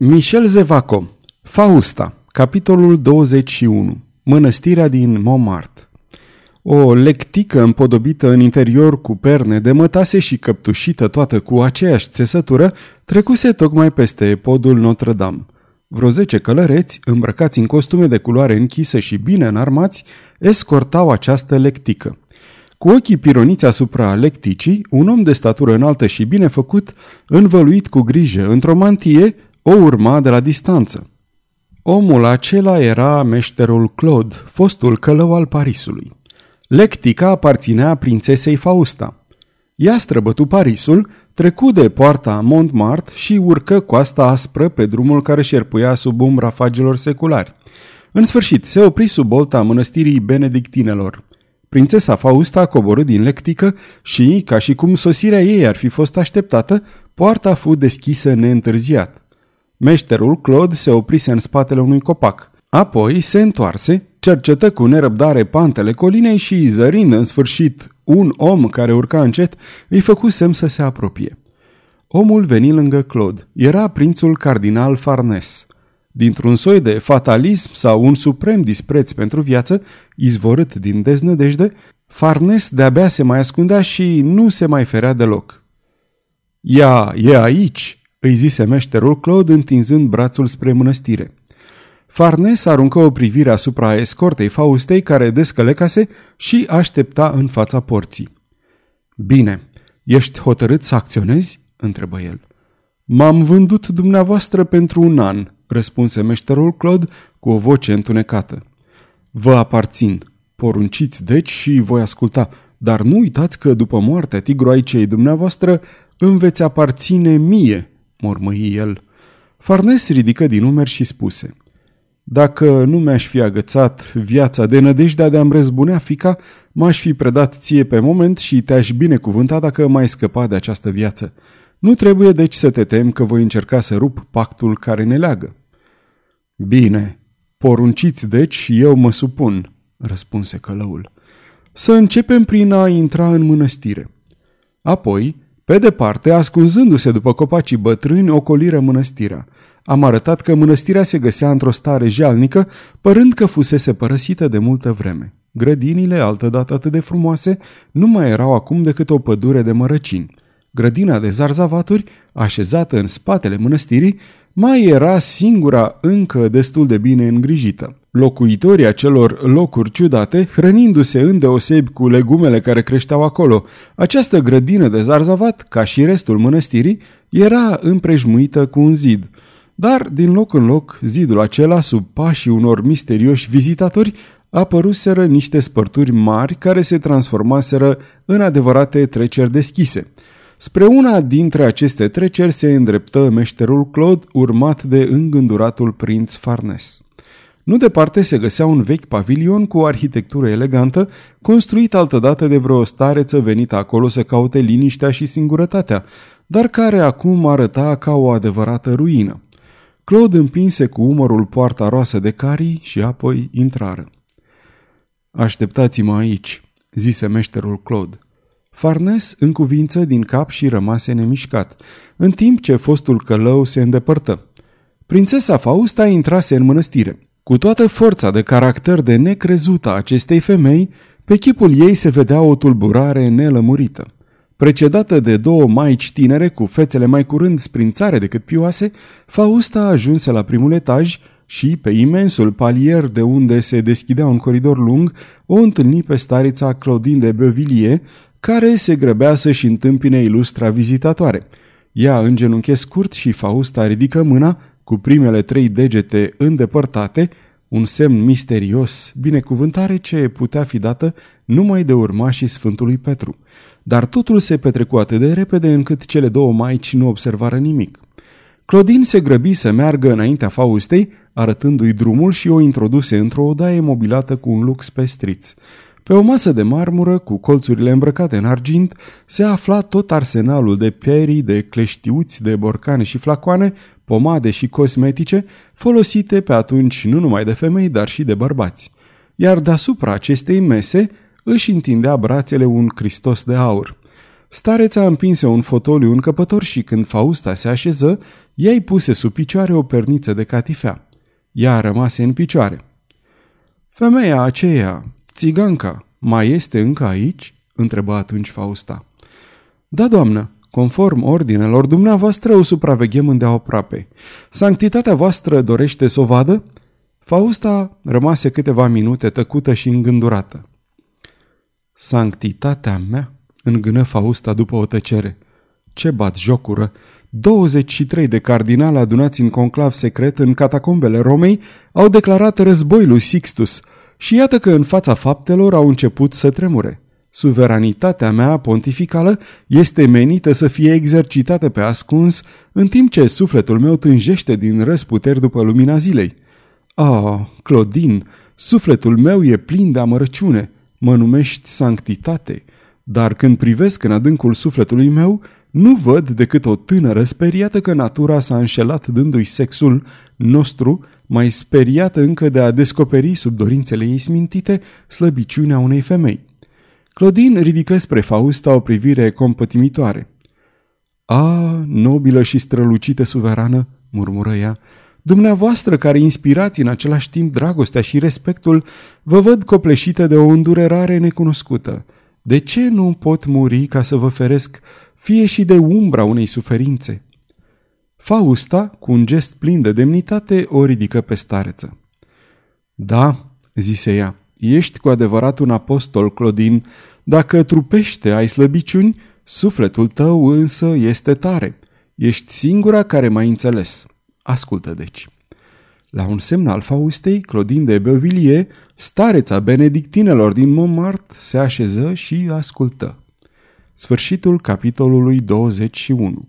Michel Zevaco Fausta Capitolul 21 Mănăstirea din Montmartre O lectică împodobită în interior cu perne de mătase și căptușită toată cu aceeași țesătură trecuse tocmai peste podul Notre-Dame. Vreo zece călăreți, îmbrăcați în costume de culoare închisă și bine înarmați, escortau această lectică. Cu ochii pironiți asupra lecticii, un om de statură înaltă și bine făcut, învăluit cu grijă într-o mantie, o urma de la distanță. Omul acela era meșterul Claude, fostul călău al Parisului. Lectica aparținea prințesei Fausta. Ea străbătu Parisul, trecu de poarta Montmartre și urcă coasta aspră pe drumul care șerpuia sub umbra fagilor seculari. În sfârșit, se opri sub bolta mănăstirii benedictinelor. Prințesa Fausta coborâ din lectică și, ca și cum sosirea ei ar fi fost așteptată, poarta fu deschisă neîntârziat. Meșterul Claude se oprise în spatele unui copac. Apoi se întoarse, cercetă cu nerăbdare pantele colinei și, zărind în sfârșit un om care urca încet, îi făcu semn să se apropie. Omul veni lângă Claude. Era prințul cardinal Farnes. Dintr-un soi de fatalism sau un suprem dispreț pentru viață, izvorât din deznădejde, Farnes de-abia se mai ascundea și nu se mai ferea deloc. Ea e aici!" Îi zise meșterul Claude întinzând brațul spre mănăstire. Farnes aruncă o privire asupra escortei Faustei care descălecase și aștepta în fața porții. Bine, ești hotărât să acționezi?" întrebă el. M-am vândut dumneavoastră pentru un an," răspunse meșterul Claude cu o voce întunecată. Vă aparțin. Porunciți deci și voi asculta, dar nu uitați că după moartea tigroaicei dumneavoastră îmi veți aparține mie, mormăi el. Farnes ridică din umeri și spuse Dacă nu mi-aș fi agățat viața de nădejdea de a-mi răzbunea fica, m-aș fi predat ție pe moment și te-aș binecuvânta dacă mai scăpa de această viață. Nu trebuie deci să te tem că voi încerca să rup pactul care ne leagă. Bine, porunciți deci și eu mă supun, răspunse călăul. Să începem prin a intra în mănăstire. Apoi, pe departe, ascunzându-se după copacii bătrâni, ocoliră mănăstirea. Am arătat că mănăstirea se găsea într-o stare jalnică, părând că fusese părăsită de multă vreme. Grădinile, altădată atât de frumoase, nu mai erau acum decât o pădure de mărăcini. Grădina de zarzavaturi, așezată în spatele mănăstirii, mai era singura încă destul de bine îngrijită. Locuitorii acelor locuri ciudate, hrănindu-se îndeosebi cu legumele care creșteau acolo, această grădină de zarzavat, ca și restul mănăstirii, era împrejmuită cu un zid. Dar, din loc în loc, zidul acela, sub pașii unor misterioși vizitatori, apăruseră niște spărturi mari care se transformaseră în adevărate treceri deschise – Spre una dintre aceste treceri se îndreptă meșterul Claude, urmat de îngânduratul prinț Farnes. Nu departe se găsea un vechi pavilion cu o arhitectură elegantă, construit altădată de vreo stareță venită acolo să caute liniștea și singurătatea, dar care acum arăta ca o adevărată ruină. Claude împinse cu umărul poarta roasă de carii și apoi intrară. Așteptați-mă aici," zise meșterul Claude. Farnes încuvință din cap și rămase nemișcat, în timp ce fostul călău se îndepărtă. Prințesa Fausta intrase în mănăstire. Cu toată forța de caracter de necrezută a acestei femei, pe chipul ei se vedea o tulburare nelămurită. Precedată de două maici tinere cu fețele mai curând sprințare decât pioase, Fausta ajunse la primul etaj și, pe imensul palier de unde se deschidea un coridor lung, o întâlni pe starița Claudine de Beauvilliers, care se grăbea să-și întâmpine ilustra vizitatoare. Ea îngenunche scurt și Fausta ridică mâna cu primele trei degete îndepărtate, un semn misterios, binecuvântare ce putea fi dată numai de urmașii Sfântului Petru. Dar totul se petrecu atât de repede încât cele două maici nu observară nimic. Clodin se grăbi să meargă înaintea Faustei, arătându-i drumul și o introduse într-o odaie mobilată cu un lux pestriț. Pe o masă de marmură, cu colțurile îmbrăcate în argint, se afla tot arsenalul de perii, de cleștiuți, de borcane și flacoane, pomade și cosmetice, folosite pe atunci nu numai de femei, dar și de bărbați. Iar deasupra acestei mese își întindea brațele un Hristos de aur. Stareța împinse un fotoliu încăpător și când Fausta se așeză, i-ai puse sub picioare o perniță de catifea. Ea rămase în picioare. Femeia aceea, țiganca, mai este încă aici?" întrebă atunci Fausta. Da, doamnă, conform ordinelor dumneavoastră o supraveghem îndeaproape. Sanctitatea voastră dorește să o vadă?" Fausta rămase câteva minute tăcută și îngândurată. Sanctitatea mea? îngână Fausta după o tăcere. Ce bat jocură! 23 de cardinali adunați în conclav secret în catacombele Romei au declarat război lui Sixtus și iată că în fața faptelor au început să tremure. Suveranitatea mea pontificală este menită să fie exercitată pe ascuns, în timp ce sufletul meu tânjește din răsputeri după lumina zilei. Ah, Clodin, sufletul meu e plin de amărăciune, mă numești sanctitate, dar când privesc în adâncul sufletului meu, nu văd decât o tânără speriată că natura s-a înșelat dându-i sexul nostru, mai speriată încă de a descoperi sub dorințele ei smintite slăbiciunea unei femei. Clodin ridică spre Fausta o privire compătimitoare. A, nobilă și strălucită suverană, murmură ea, dumneavoastră care inspirați în același timp dragostea și respectul, vă văd copleșită de o îndurerare necunoscută. De ce nu pot muri ca să vă feresc fie și de umbra unei suferințe? Fausta, cu un gest plin de demnitate, o ridică pe stareță. Da, zise ea, ești cu adevărat un apostol, Clodin. Dacă trupește ai slăbiciuni, sufletul tău însă este tare. Ești singura care m-ai înțeles. Ascultă deci. La un semn al Faustei, Clodin de Beauvilliers, stareța benedictinelor din Montmartre, se așeză și ascultă. Sfârșitul capitolului 21